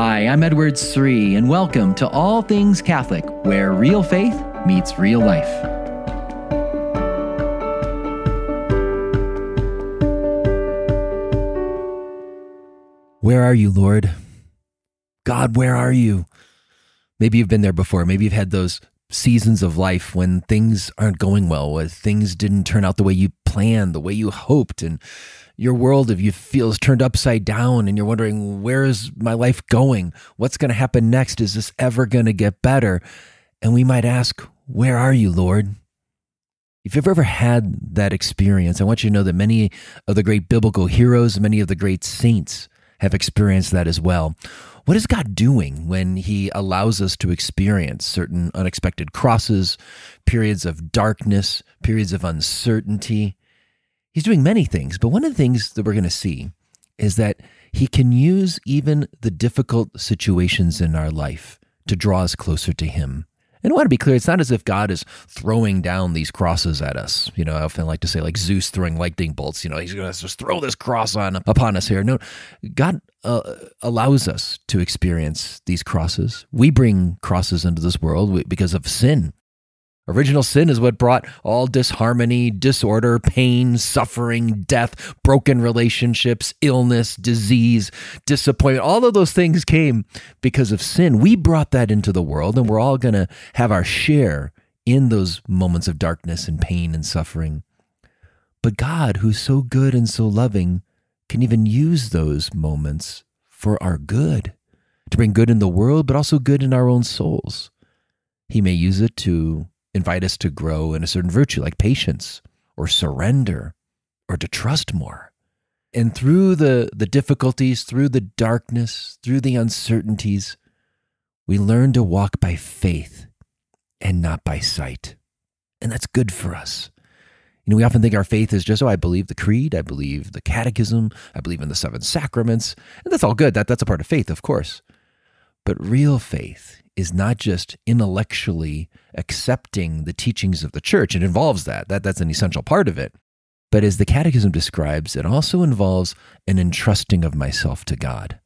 Hi, I'm Edward Sri, and welcome to All Things Catholic, where real faith meets real life. Where are you, Lord? God, where are you? Maybe you've been there before. Maybe you've had those seasons of life when things aren't going well, when things didn't turn out the way you planned, the way you hoped, and your world of you feels turned upside down and you're wondering, where is my life going? What's going to happen next? Is this ever going to get better? And we might ask, where are you, Lord? If you've ever had that experience, I want you to know that many of the great biblical heroes, many of the great saints have experienced that as well. What is God doing when He allows us to experience certain unexpected crosses, periods of darkness, periods of uncertainty? He's doing many things, but one of the things that we're going to see is that he can use even the difficult situations in our life to draw us closer to him. And I want to be clear, it's not as if God is throwing down these crosses at us. You know, I often like to say, like Zeus throwing lightning bolts, you know, he's going to just throw this cross on upon us here. No, God uh, allows us to experience these crosses. We bring crosses into this world because of sin. Original sin is what brought all disharmony, disorder, pain, suffering, death, broken relationships, illness, disease, disappointment. All of those things came because of sin. We brought that into the world, and we're all going to have our share in those moments of darkness and pain and suffering. But God, who's so good and so loving, can even use those moments for our good, to bring good in the world, but also good in our own souls. He may use it to invite us to grow in a certain virtue like patience or surrender or to trust more. And through the, the difficulties, through the darkness, through the uncertainties, we learn to walk by faith and not by sight. And that's good for us. You know, we often think our faith is just, oh, I believe the creed, I believe the catechism, I believe in the seven sacraments. And that's all good. That, that's a part of faith, of course. But real faith is not just intellectually accepting the teachings of the church. It involves that. that that's an essential part of it. But as the Catechism describes, it also involves an entrusting of myself to God.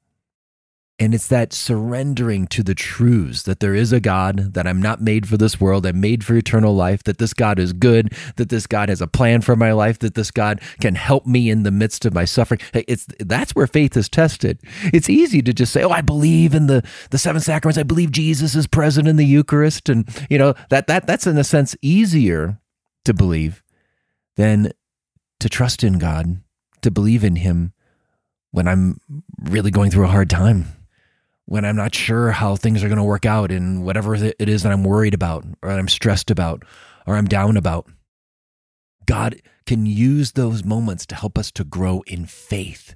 And it's that surrendering to the truths that there is a God, that I'm not made for this world, I'm made for eternal life, that this God is good, that this God has a plan for my life, that this God can help me in the midst of my suffering. It's that's where faith is tested. It's easy to just say, "Oh, I believe in the the seven sacraments. I believe Jesus is present in the Eucharist." And, you know, that that that's in a sense easier to believe than to trust in God, to believe in him when I'm really going through a hard time when I'm not sure how things are going to work out in whatever it is that I'm worried about or I'm stressed about or I'm down about. God can use those moments to help us to grow in faith,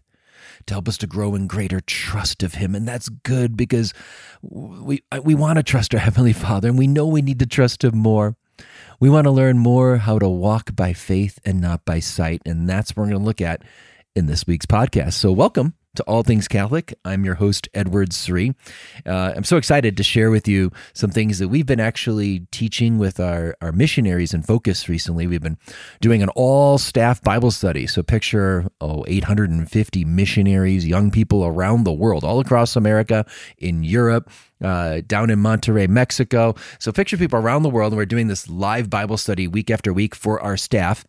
to help us to grow in greater trust of Him. And that's good because we, we want to trust our Heavenly Father and we know we need to trust Him more. We want to learn more how to walk by faith and not by sight. And that's what we're going to look at in this week's podcast. So, welcome to All Things Catholic. I'm your host, Edward Sri. Uh, I'm so excited to share with you some things that we've been actually teaching with our, our missionaries in focus recently. We've been doing an all staff Bible study. So picture, oh, 850 missionaries, young people around the world, all across America, in Europe, uh, down in Monterrey, Mexico. So picture people around the world, and we're doing this live Bible study week after week for our staff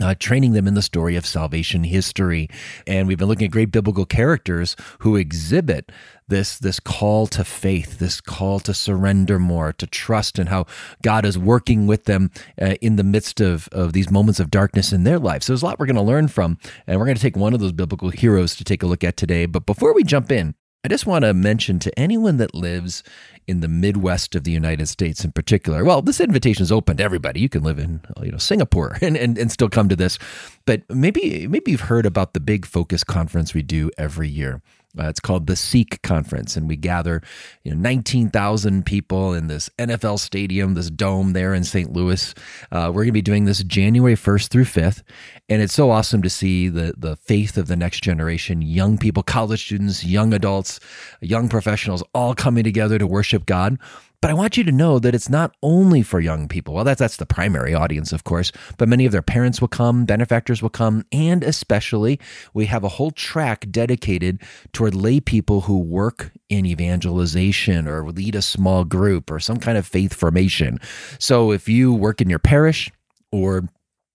uh, training them in the story of salvation history. And we've been looking at great biblical characters who exhibit this, this call to faith, this call to surrender more, to trust, and how God is working with them uh, in the midst of, of these moments of darkness in their life. So there's a lot we're going to learn from. And we're going to take one of those biblical heroes to take a look at today. But before we jump in, I just want to mention to anyone that lives in the Midwest of the United States in particular. Well, this invitation is open to everybody. You can live in you know Singapore and, and, and still come to this. But maybe maybe you've heard about the big focus conference we do every year. Uh, it's called the Seek Conference, and we gather you know, 19,000 people in this NFL stadium, this dome there in St. Louis. Uh, we're going to be doing this January 1st through 5th, and it's so awesome to see the, the faith of the next generation young people, college students, young adults, young professionals all coming together to worship God. But I want you to know that it's not only for young people. Well, that's that's the primary audience, of course, but many of their parents will come, benefactors will come, and especially we have a whole track dedicated toward lay people who work in evangelization or lead a small group or some kind of faith formation. So if you work in your parish or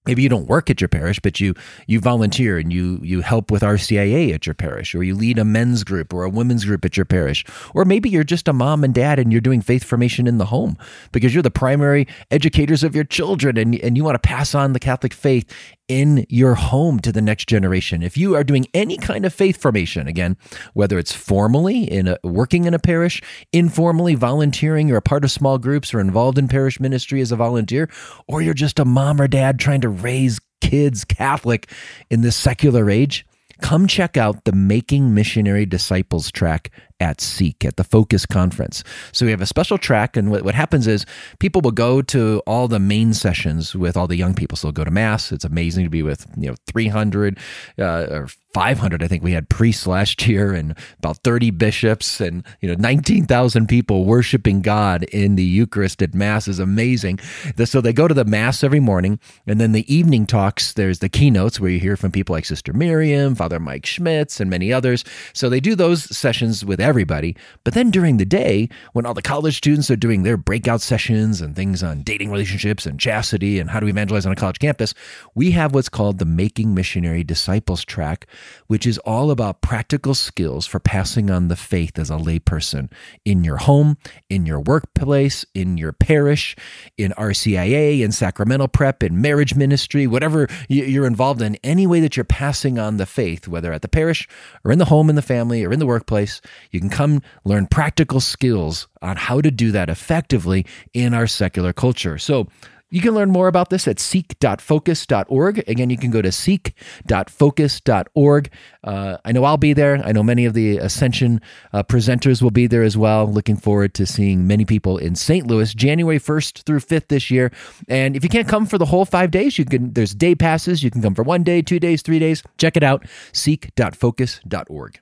maybe you don't work at your parish but you you volunteer and you you help with RCIA at your parish or you lead a men's group or a women's group at your parish or maybe you're just a mom and dad and you're doing faith formation in the home because you're the primary educators of your children and, and you want to pass on the Catholic faith in your home to the next generation. If you are doing any kind of faith formation, again, whether it's formally in a, working in a parish, informally volunteering, you're a part of small groups or involved in parish ministry as a volunteer, or you're just a mom or dad trying to raise kids Catholic in this secular age, come check out the Making Missionary Disciples track at Seek at the Focus Conference. So we have a special track, and what, what happens is people will go to all the main sessions with all the young people. So they'll go to Mass. It's amazing to be with, you know, 300 uh, or 500, I think we had priests last year, and about 30 bishops, and you know 19,000 people worshiping God in the Eucharist at Mass is amazing. So they go to the Mass every morning, and then the evening talks. There's the keynotes where you hear from people like Sister Miriam, Father Mike Schmitz, and many others. So they do those sessions with everybody. But then during the day, when all the college students are doing their breakout sessions and things on dating relationships and chastity and how to evangelize on a college campus, we have what's called the Making Missionary Disciples track, which is all about practical skills for passing on the faith as a layperson in your home, in your workplace, in your parish, in RCIA, in sacramental prep, in marriage ministry, whatever you're involved in, any way that you're passing on the faith, whether at the parish or in the home, in the family, or in the workplace, you can come learn practical skills on how to do that effectively in our secular culture. So, you can learn more about this at seek.focus.org. Again, you can go to seek.focus.org. Uh, I know I'll be there. I know many of the Ascension uh, presenters will be there as well. Looking forward to seeing many people in St. Louis, January 1st through 5th this year. And if you can't come for the whole five days, you can. There's day passes. You can come for one day, two days, three days. Check it out. Seek.focus.org.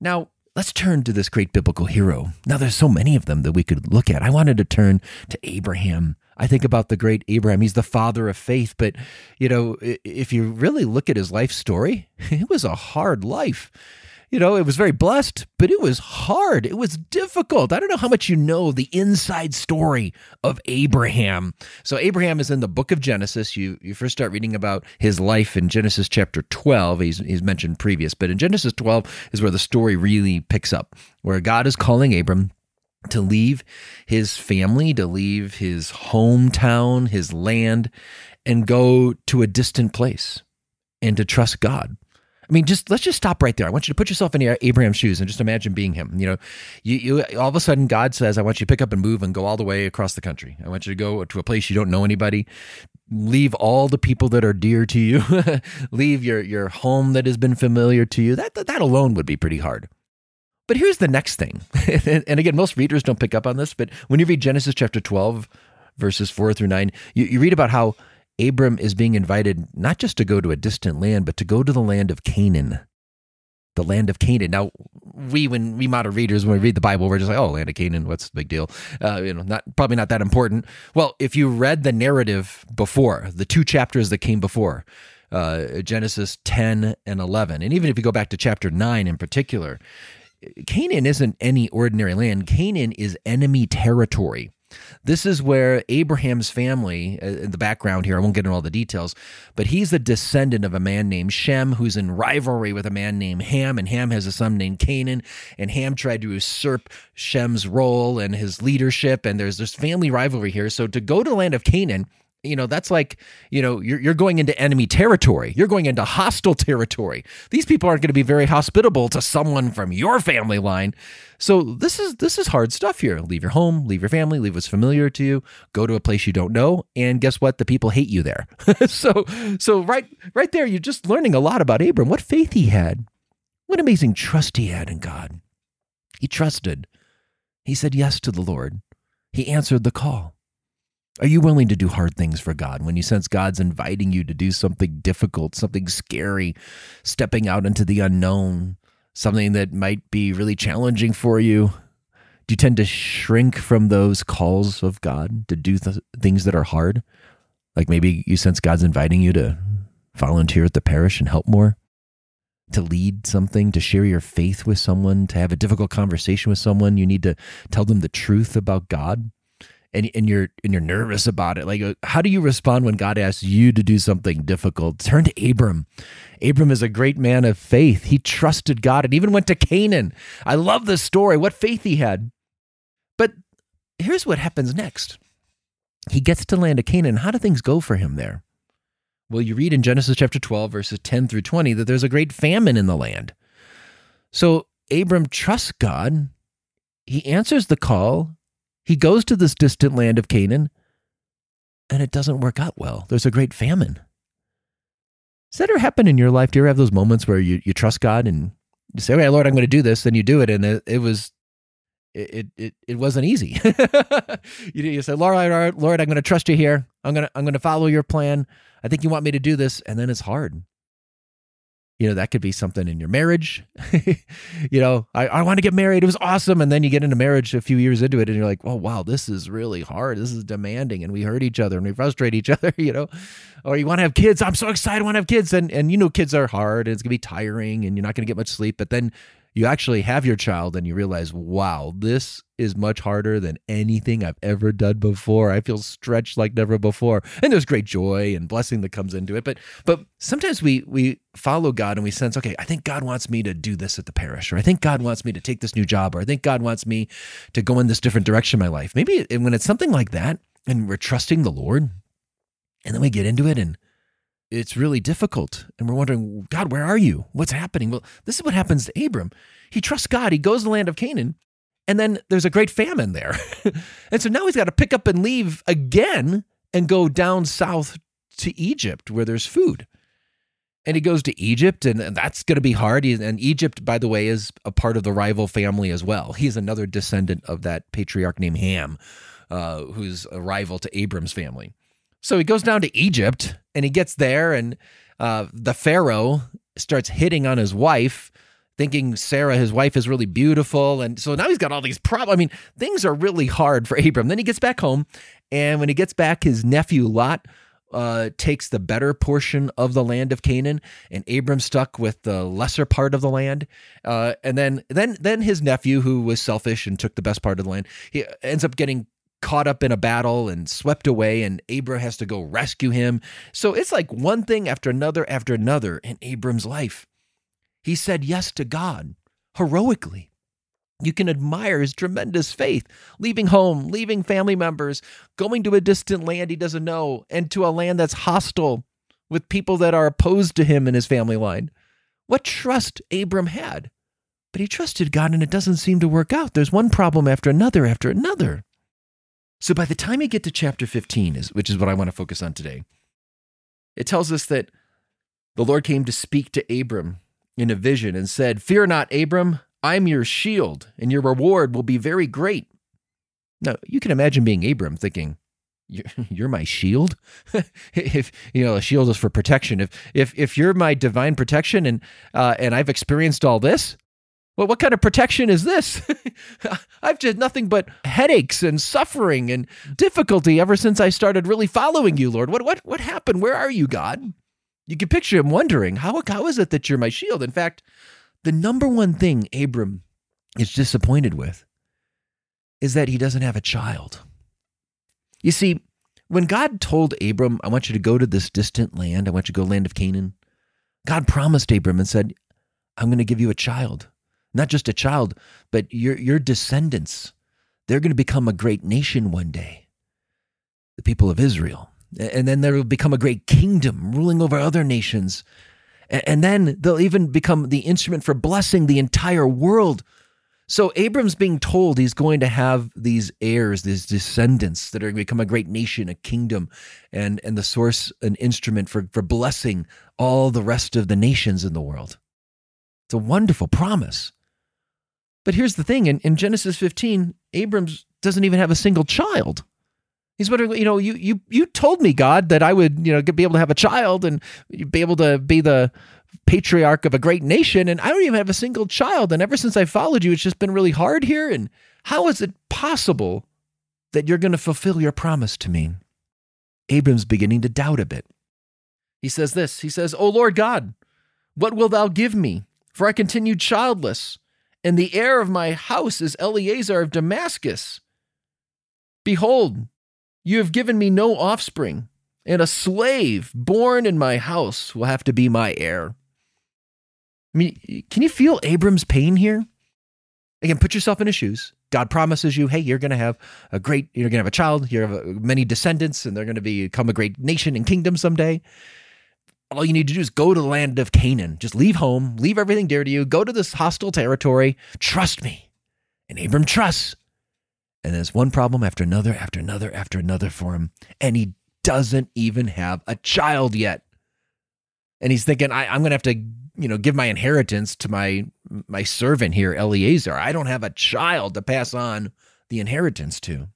Now, Let's turn to this great biblical hero. Now, there's so many of them that we could look at. I wanted to turn to Abraham. I think about the great Abraham. He's the father of faith. But, you know, if you really look at his life story, it was a hard life you know, it was very blessed, but it was hard. It was difficult. I don't know how much you know the inside story of Abraham. So Abraham is in the book of Genesis. You you first start reading about his life in Genesis chapter 12. He's he's mentioned previous, but in Genesis 12 is where the story really picks up, where God is calling Abram to leave his family, to leave his hometown, his land, and go to a distant place and to trust God. I mean, just let's just stop right there. I want you to put yourself in Abraham's shoes and just imagine being him. You know, you, you all of a sudden God says, "I want you to pick up and move and go all the way across the country. I want you to go to a place you don't know anybody. Leave all the people that are dear to you. Leave your your home that has been familiar to you. That, that that alone would be pretty hard." But here's the next thing. and again, most readers don't pick up on this, but when you read Genesis chapter 12, verses 4 through 9, you, you read about how Abram is being invited not just to go to a distant land, but to go to the land of Canaan. The land of Canaan. Now, we, when we modern readers, when we read the Bible, we're just like, oh, land of Canaan, what's the big deal? Uh, you know, not probably not that important. Well, if you read the narrative before, the two chapters that came before, uh, Genesis 10 and 11, and even if you go back to chapter 9 in particular, Canaan isn't any ordinary land. Canaan is enemy territory. This is where Abraham's family, uh, in the background here, I won't get into all the details, but he's a descendant of a man named Shem who's in rivalry with a man named Ham, and Ham has a son named Canaan, and Ham tried to usurp Shem's role and his leadership, and there's this family rivalry here. So to go to the land of Canaan, you know that's like you know you're, you're going into enemy territory. You're going into hostile territory. These people aren't going to be very hospitable to someone from your family line. So this is this is hard stuff here. Leave your home leave your family leave what's familiar to you. Go to a place you don't know and guess what? The people hate you there. So so right right there you're just learning a lot about abram. What faith he had. What amazing trust he had in god. He trusted. He said yes to the lord. He answered the call are you willing to do hard things for God when you sense God's inviting you to do something difficult, something scary, stepping out into the unknown, something that might be really challenging for you? Do you tend to shrink from those calls of God to do th- things that are hard? Like maybe you sense God's inviting you to volunteer at the parish and help more, to lead something, to share your faith with someone, to have a difficult conversation with someone. You need to tell them the truth about God and and you're and you're nervous about it. Like, how do you respond when God asks you to do something difficult? Turn to Abram. Abram is a great man of faith. He trusted God and even went to Canaan. I love this story. What faith he had. But here's what happens next. He gets to land of Canaan. How do things go for him there? Well, you read in Genesis chapter 12, verses 10 through 20, that there's a great famine in the land. So Abram trusts God. He answers the call he goes to this distant land of Canaan, and it doesn't work out well. There's a great famine. Does that ever happen in your life? Do you ever have those moments where you, you trust God and you say, "Okay, Lord, I'm going to do this," Then you do it, and it, it was it it it wasn't easy. you, you say, Lord, Lord, I'm going to trust you here. I'm going to I'm going to follow your plan. I think you want me to do this, and then it's hard you know that could be something in your marriage. You know I, I want to get married it was awesome. And then you get into marriage a few years into it and you're like oh wow this is really hard. This is demanding and we hurt each other and we frustrate each other you know? Or you want to have kids? I'm so excited i want to have kids. And and you know kids are hard and it's going to be tiring and you're not going to get much sleep but then you actually have your child and you realize, wow, this is much harder than anything I've ever done before. I feel stretched like never before. And there's great joy and blessing that comes into it. But but sometimes we we follow God and we sense, okay, I think God wants me to do this at the parish, or I think God wants me to take this new job, or I think God wants me to go in this different direction in my life. Maybe when it's something like that and we're trusting the Lord, and then we get into it and it's really difficult. And we're wondering, God, where are you? What's happening? Well, this is what happens to Abram. He trusts God. He goes to the land of Canaan, and then there's a great famine there. and so now he's got to pick up and leave again and go down south to Egypt where there's food. And he goes to Egypt, and, that's going to be hard. and Egypt, by the way, is a part of the rival family as well. He's another descendant of that patriarch named Ham, uh, who's a rival to Abram's family. So he goes down to Egypt and he gets there, and uh, the Pharaoh starts hitting on his wife, thinking Sarah, his wife, is really beautiful. And so now he's got all these problems. I mean, things are really hard for Abram. Then he gets back home, and when he gets back, his nephew Lot. Uh, takes the better portion of the land of Canaan, and Abram stuck with the lesser part of the land. Uh, and then, then, then his nephew, who was selfish and took the best part of the land, he ends up getting caught up in a battle and swept away, and Abram has to go rescue him. So it's like one thing after another after another in Abram's life. He said yes to God heroically. You can admire his tremendous faith, leaving home, leaving family members, going to a distant land he doesn't know, and to a land that's hostile with people that are opposed to him and his family line. What trust Abram had. But he trusted God and it doesn't seem to work out. There's one problem after another after another. So by the time you get to chapter 15, is, which is what I want to focus on today, it tells us that the Lord came to speak to Abram in a vision and said, Fear not, Abram, I'm your shield, and your reward will be very great. Now, you can imagine being Abram thinking, you're, my shield. if you know, a shield is for protection. If if if you're my divine protection, and uh, and I've experienced all this, well, what kind of protection is this? I've just nothing but headaches and suffering and difficulty ever since I started really following you, Lord. What what what happened? Where are you, God? You can picture him wondering, how how is it that you're my shield? In fact, the number one thing Abram is disappointed with is that he doesn't have a child. You see, when God told Abram, I want you to go to this distant land, I want you to go land of Canaan, God promised Abram and said, I'm going to give you a child not just a child, but your, your descendants. They're going to become a great nation one day, the people of Israel. And then there will become a great kingdom ruling over other nations. And then they'll even become the instrument for blessing the entire world. So Abram's being told he's going to have these heirs, these descendants that are going to become a great nation, a kingdom, and, and the source, an instrument for, for blessing all the rest of the nations in the world. It's a wonderful promise. But here's the thing in, in Genesis 15, Abrams doesn't even have a single child. He's wondering, you know, you you you told me, God, that I would, you know, be able to have a child and be able to be the patriarch of a great nation and I don't even have a single child. And ever since I followed you, it's just been really hard here. And how is it possible that you're going to fulfill your promise to me? Abram's beginning to doubt a bit. He says this He says, O Lord God, what wilt thou give me? For I continue childless, and the heir of my house is Eliezer of Damascus. Behold, you have given me no offspring, and a slave born in my house will have to be my heir. I mean, can you feel Abram's pain here? Again, put yourself in his shoes. God promises you, hey, you're going to have a great, you're going to have a child, you have many descendants, and they're going to become a great nation and kingdom someday. All you need to do is go to the land of Canaan. Just leave home, leave everything dear to you, go to this hostile territory. Trust me. And Abram trusts. And there's one problem after another, after another, after another for him. And he doesn't even have a child yet. And he's thinking, I, am going to have to, you know, give my inheritance to my my servant here, Eliezer. I don't have a child to pass on the inheritance to.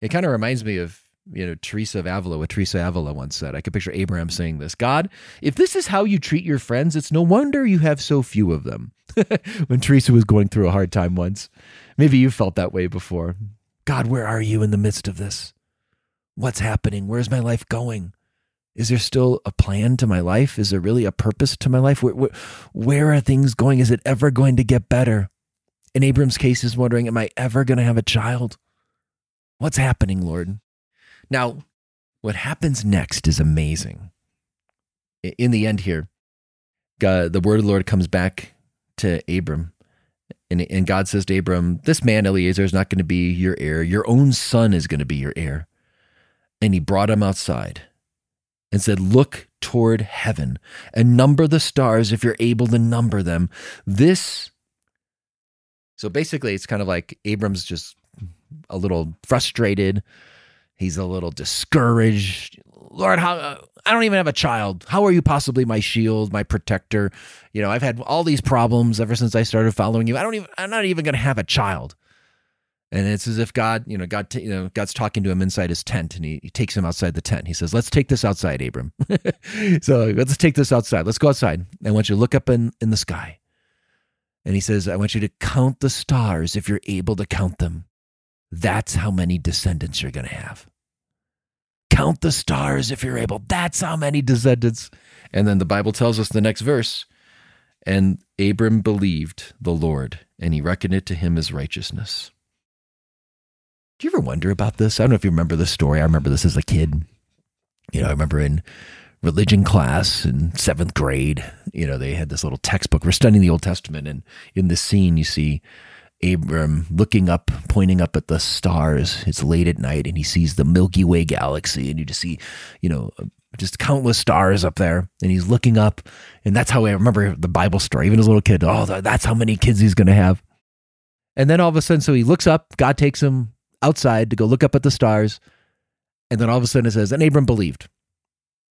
It kind of reminds me of, you know, Teresa of Avila, what Teresa Avila once said. I could picture Abraham saying this God, if this is how you treat your friends, it's no wonder you have so few of them. when Teresa was going through a hard time once. Maybe you felt that way before. God, where are you in the midst of this? What's happening? Where's my life going? Is there still a plan to my life? Is there really a purpose to my life? Where, where, where are things going? Is it ever going to get better? In Abram's case, is wondering, am I ever going to have a child? What's happening, Lord? Now, what happens next is amazing. In the end, here, God, the word of the Lord comes back to Abram. And, and God says to Abram, This man, Eliezer, is not going to be your heir. Your own son is going to be your heir. And he brought him outside and said, Look toward heaven and number the stars if you're able to number them. This. So basically, it's kind of like Abram's just a little frustrated. He's a little discouraged. Lord, how uh, I don't even have a child. How are you possibly my shield, my protector? You know, I've had all these problems ever since I started following you. I don't even I'm not even going to have a child. And it's as if God, you know, God, t- you know, God's talking to him inside his tent, and he, he takes him outside the tent. He says, "Let's take this outside, Abram. so let's take this outside. Let's go outside. I want you to look up in in the sky." And he says, "I want you to count the stars if you're able to count them. That's how many descendants you're going to have. Count the stars if you're able. That's how many descendants." And then the Bible tells us the next verse, and Abram believed the Lord, and he reckoned it to him as righteousness. Do you ever wonder about this? I don't know if you remember this story. I remember this as a kid. You know, I remember in religion class in seventh grade, you know, they had this little textbook. We're studying the Old Testament, and in this scene, you see Abram looking up, pointing up at the stars. It's late at night, and he sees the Milky Way galaxy, and you just see, you know, just countless stars up there. And he's looking up, and that's how I remember the Bible story. Even as a little kid, oh, that's how many kids he's going to have. And then all of a sudden, so he looks up. God takes him outside to go look up at the stars. And then all of a sudden it says, and Abram believed.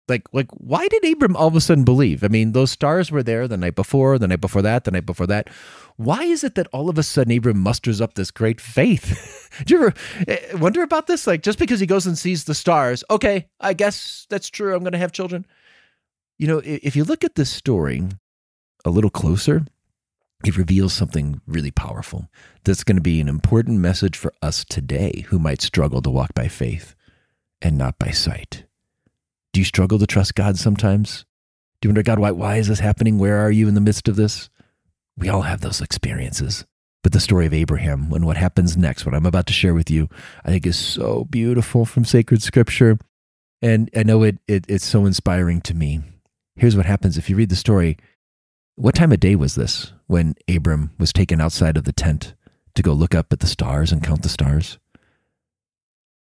Like, like, why did Abram all of a sudden believe? I mean, those stars were there the night before, the night before that, the night before that. Why is it that all of a sudden Abram musters up this great faith? Do you ever eh, wonder about this? Like, just because he goes and sees the stars, okay, I guess that's true. I'm going to have children. You know, if you look at this story a little closer, it reveals something really powerful that's going to be an important message for us today who might struggle to walk by faith and not by sight. Do you struggle to trust God sometimes? Do you wonder, God, why, why is this happening? Where are you in the midst of this? We all have those experiences. But the story of Abraham and what happens next, what I'm about to share with you, I think is so beautiful from sacred scripture. And I know it, it it's so inspiring to me. Here's what happens if you read the story what time of day was this when Abram was taken outside of the tent to go look up at the stars and count the stars?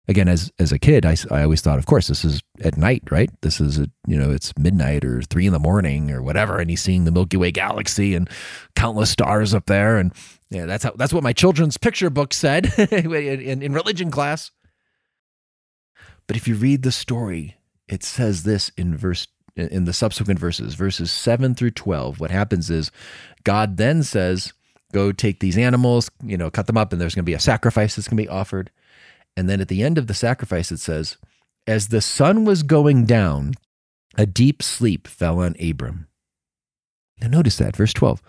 Again, as as a kid, I, I always thought, of course, this is at night, right? This is, a, you know, it's midnight or three in the morning or whatever, and he's seeing the Milky Way galaxy and countless stars up there, and yeah, that's how that's what my children's picture book said in, in religion class. But if you read the story, it says this in verse in the subsequent verses, verses 7 through 12, what happens is God then says, Go take these animals, you know, cut them up, and there's going to be a sacrifice that's going to be offered. And then at the end of the sacrifice, it says, As the sun was going down, a deep sleep fell on Abram. Now, notice that, verse 12.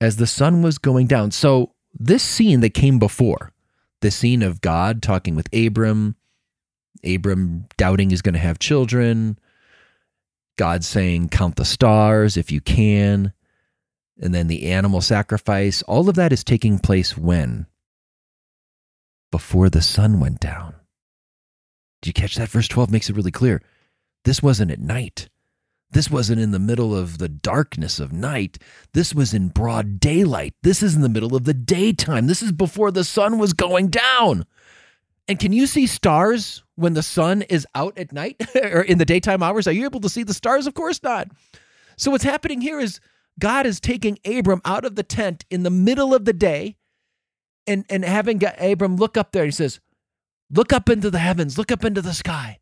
As the sun was going down. So, this scene that came before, the scene of God talking with Abram, Abram doubting he's going to have children, God saying, Count the stars if you can, and then the animal sacrifice, all of that is taking place when? Before the sun went down. Do you catch that? Verse 12 makes it really clear. This wasn't at night. This wasn't in the middle of the darkness of night. This was in broad daylight. This is in the middle of the daytime. This is before the sun was going down. And can you see stars when the sun is out at night or in the daytime hours? Are you able to see the stars? Of course not. So, what's happening here is God is taking Abram out of the tent in the middle of the day and, and having got Abram look up there. He says, Look up into the heavens, look up into the sky,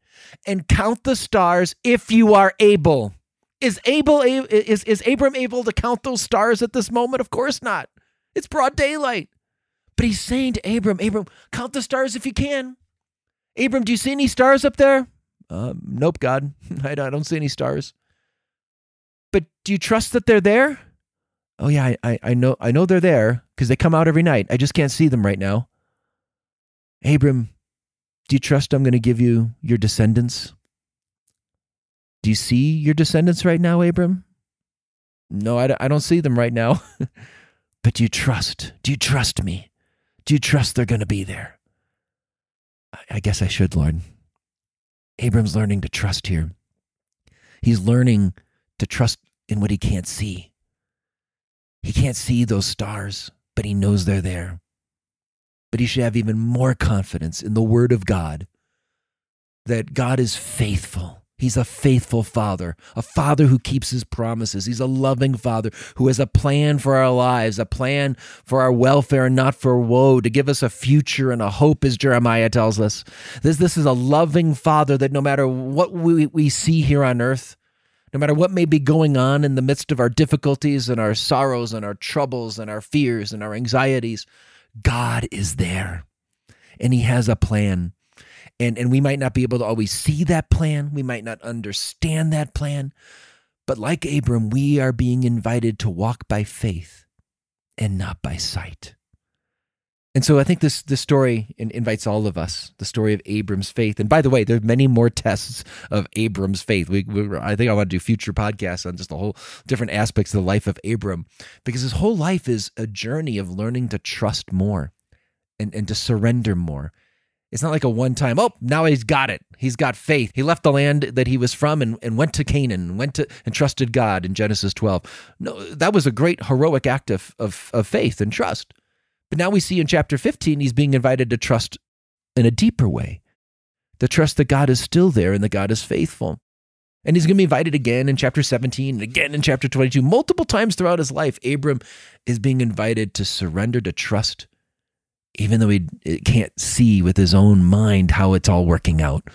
and count the stars if you are able. Is Abel is is Abram able to count those stars at this moment? Of course not. It's broad daylight. But he's saying to Abram, Abram, count the stars if you can. Abram, do you see any stars up there? Uh, nope, God. I don't, I don't see any stars. But do you trust that they're there? Oh yeah, I, I know I know they're there because they come out every night. I just can't see them right now. Abram, do you trust I'm going to give you your descendants? Do you see your descendants right now, Abram? No, I, I don't see them right now. but do you trust? Do you trust me? Do you trust they're going to be there? I, I guess I should, Lord. Abram's learning to trust here. He's learning to trust in what he can't see. He can't see those stars, but he knows they're there. But he should have even more confidence in the Word of God that God is faithful. He's a faithful father, a father who keeps his promises. He's a loving father who has a plan for our lives, a plan for our welfare and not for woe, to give us a future and a hope, as Jeremiah tells us. This, this is a loving father that no matter what we, we see here on earth, no matter what may be going on in the midst of our difficulties and our sorrows and our troubles and our fears and our anxieties, God is there and He has a plan. And, and we might not be able to always see that plan. We might not understand that plan. But like Abram, we are being invited to walk by faith and not by sight. And so I think this this story invites all of us, the story of Abram's faith. And by the way, there are many more tests of Abram's faith. We, we, I think I want to do future podcasts on just the whole different aspects of the life of Abram, because his whole life is a journey of learning to trust more and, and to surrender more. It's not like a one time, oh, now he's got it. He's got faith. He left the land that he was from and, and went to Canaan, went to and trusted God in Genesis 12. No, that was a great heroic act of, of, of faith and trust. But now we see in chapter 15, he's being invited to trust in a deeper way, to trust that God is still there and that God is faithful. And he's going to be invited again in chapter 17 and again in chapter 22. Multiple times throughout his life, Abram is being invited to surrender to trust, even though he can't see with his own mind how it's all working out.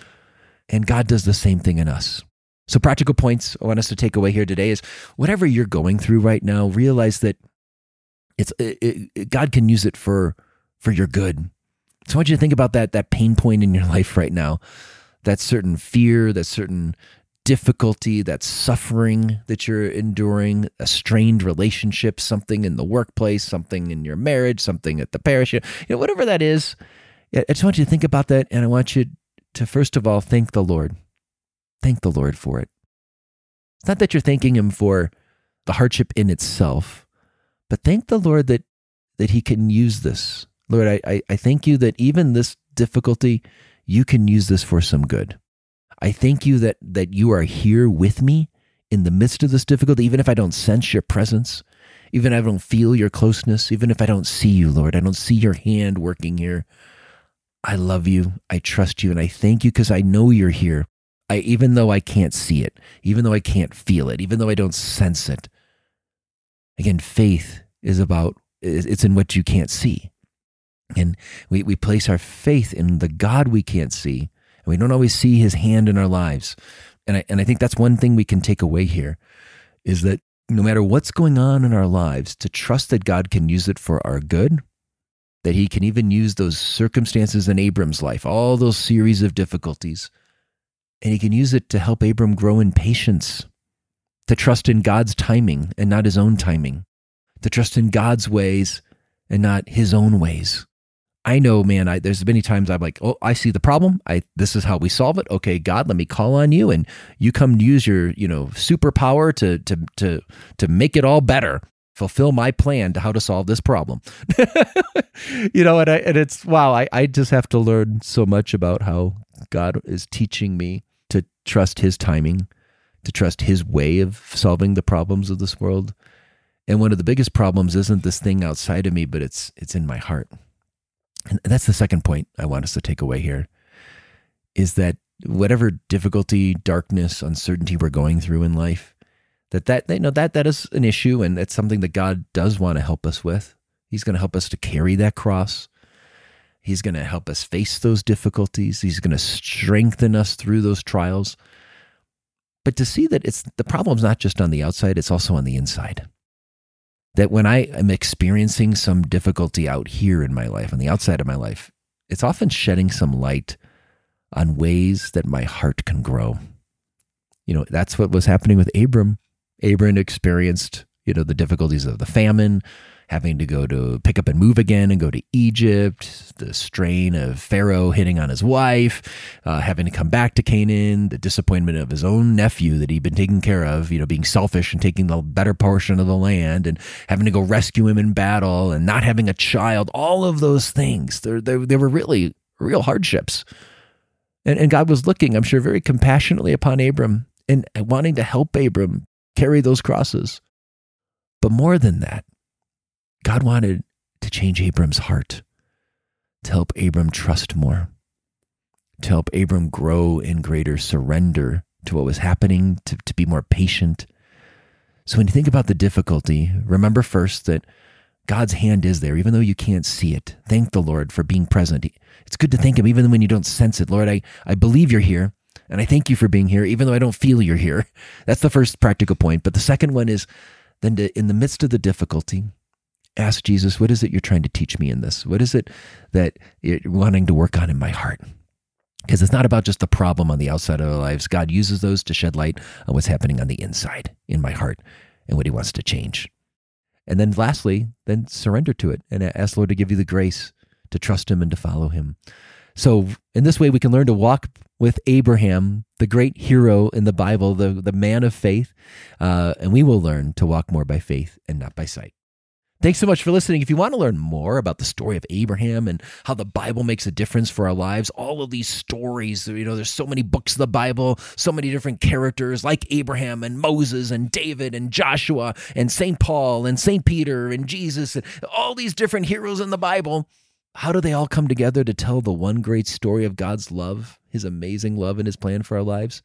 And God does the same thing in us. So, practical points I want us to take away here today is whatever you're going through right now, realize that it's it, it, God can use it for for your good. So I want you to think about that that pain point in your life right now, that certain fear, that certain difficulty, that suffering that you're enduring, a strained relationship, something in the workplace, something in your marriage, something at the parish, you know, whatever that is. I just want you to think about that, and I want you to first of all thank the Lord. Thank the Lord for it. It's not that you're thanking Him for the hardship in itself but thank the Lord that that He can use this. Lord, I, I, I thank you that even this difficulty, you can use this for some good. I thank you that that you are here with me in the midst of this difficulty, even if I don't sense your presence, even if I don't feel your closeness, even if I don't see you, Lord, I don't see your hand working here. I love you. I trust you. And I thank you because I know you're here. I, even though I can't see it, even though I can't feel it, even though I don't sense it, Again, faith is about, it's in what you can't see. And we, we place our faith in the God we can't see, and we don't always see his hand in our lives. And I, and I think that's one thing we can take away here is that no matter what's going on in our lives, to trust that God can use it for our good, that he can even use those circumstances in Abram's life, all those series of difficulties, and he can use it to help Abram grow in patience to trust in God's timing and not his own timing, to trust in God's ways and not his own ways. I know, man, I, there's many times I'm like, oh, I see the problem. I this is how we solve it. Okay, God, let me call on you, and you come use your you know superpower to to to to make it all better, fulfill my plan to how to solve this problem. you know, and I, and it's wow, I I just have to learn so much about how God is teaching me to trust His timing, to trust His way of solving the problems of this world. And one of the biggest problems isn't this thing outside of me, but it's it's in my heart. And that's the second point I want us to take away here is that whatever difficulty, darkness, uncertainty we're going through in life, that that you know that that is an issue and that's something that God does want to help us with. He's going to help us to carry that cross. He's going to help us face those difficulties. He's going to strengthen us through those trials. But to see that it's the problem's not just on the outside, it's also on the inside that when I am experiencing some difficulty out here in my life, on the outside of my life, it's often shedding some light on ways that my heart can grow. You know, that's what was happening with Abram. Abram experienced, you know, the difficulties of the famine, having to go to pick up and move again and go to Egypt, the strain of Pharaoh hitting on his wife, uh, having to come back to Canaan, the disappointment of his own nephew that he'd been taking care of, you know, being selfish and taking the better portion of the land and having to go rescue him in battle and not having a child, all of those things, they they were really real hardships. And, and God was looking, I'm sure, very compassionately upon Abram and wanting to help Abram carry those crosses. But more than that, God wanted to change Abram's heart, to help Abram trust more, to help Abram grow in greater surrender to what was happening, to, to be more patient. So when you think about the difficulty, remember first that God's hand is there, even though you can't see it. Thank the Lord for being present. It's good to thank Him even when you don't sense it. Lord, I, I believe you're here, and I thank you for being here, even though I don't feel you're here. That's the first practical point. But the second one is then to, in the midst of the difficulty, ask Jesus, what is it you're trying to teach me in this? What is it that you're wanting to work on in my heart? Because it's not about just the problem on the outside of our lives. God uses those to shed light on what's happening on the inside in my heart and what He wants to change. And then lastly, then surrender to it and ask Lord to give you the grace to trust Him and to follow Him. So, in this way, we can learn to walk with Abraham, the great hero in the Bible, the, the man of faith, uh, and we will learn to walk more by faith and not by sight. Thanks so much for listening. If you want to learn more about the story of Abraham and how the Bible makes a difference for our lives, all of these stories, you know, there's so many books of the Bible, so many different characters like Abraham and Moses and David and Joshua and St. Paul and St. Peter and Jesus and all these different heroes in the Bible. How do they all come together to tell the one great story of God's love, his amazing love and his plan for our lives?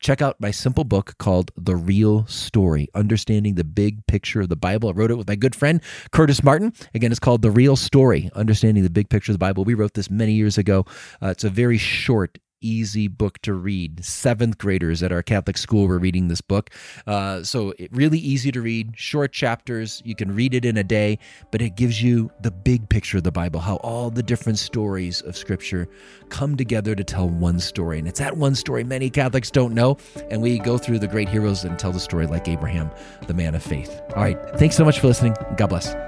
Check out my simple book called The Real Story Understanding the Big Picture of the Bible. I wrote it with my good friend, Curtis Martin. Again, it's called The Real Story Understanding the Big Picture of the Bible. We wrote this many years ago. Uh, it's a very short, easy book to read. Seventh graders at our Catholic school were reading this book. Uh, so, it, really easy to read, short chapters. You can read it in a day, but it gives you the big picture of the Bible, how all the different stories of Scripture come together to tell one story. And it's that one story many Catholics don't know. And we go through the great heroes and tell the story like Abraham, the man of faith. All right. Thanks so much for listening. God bless.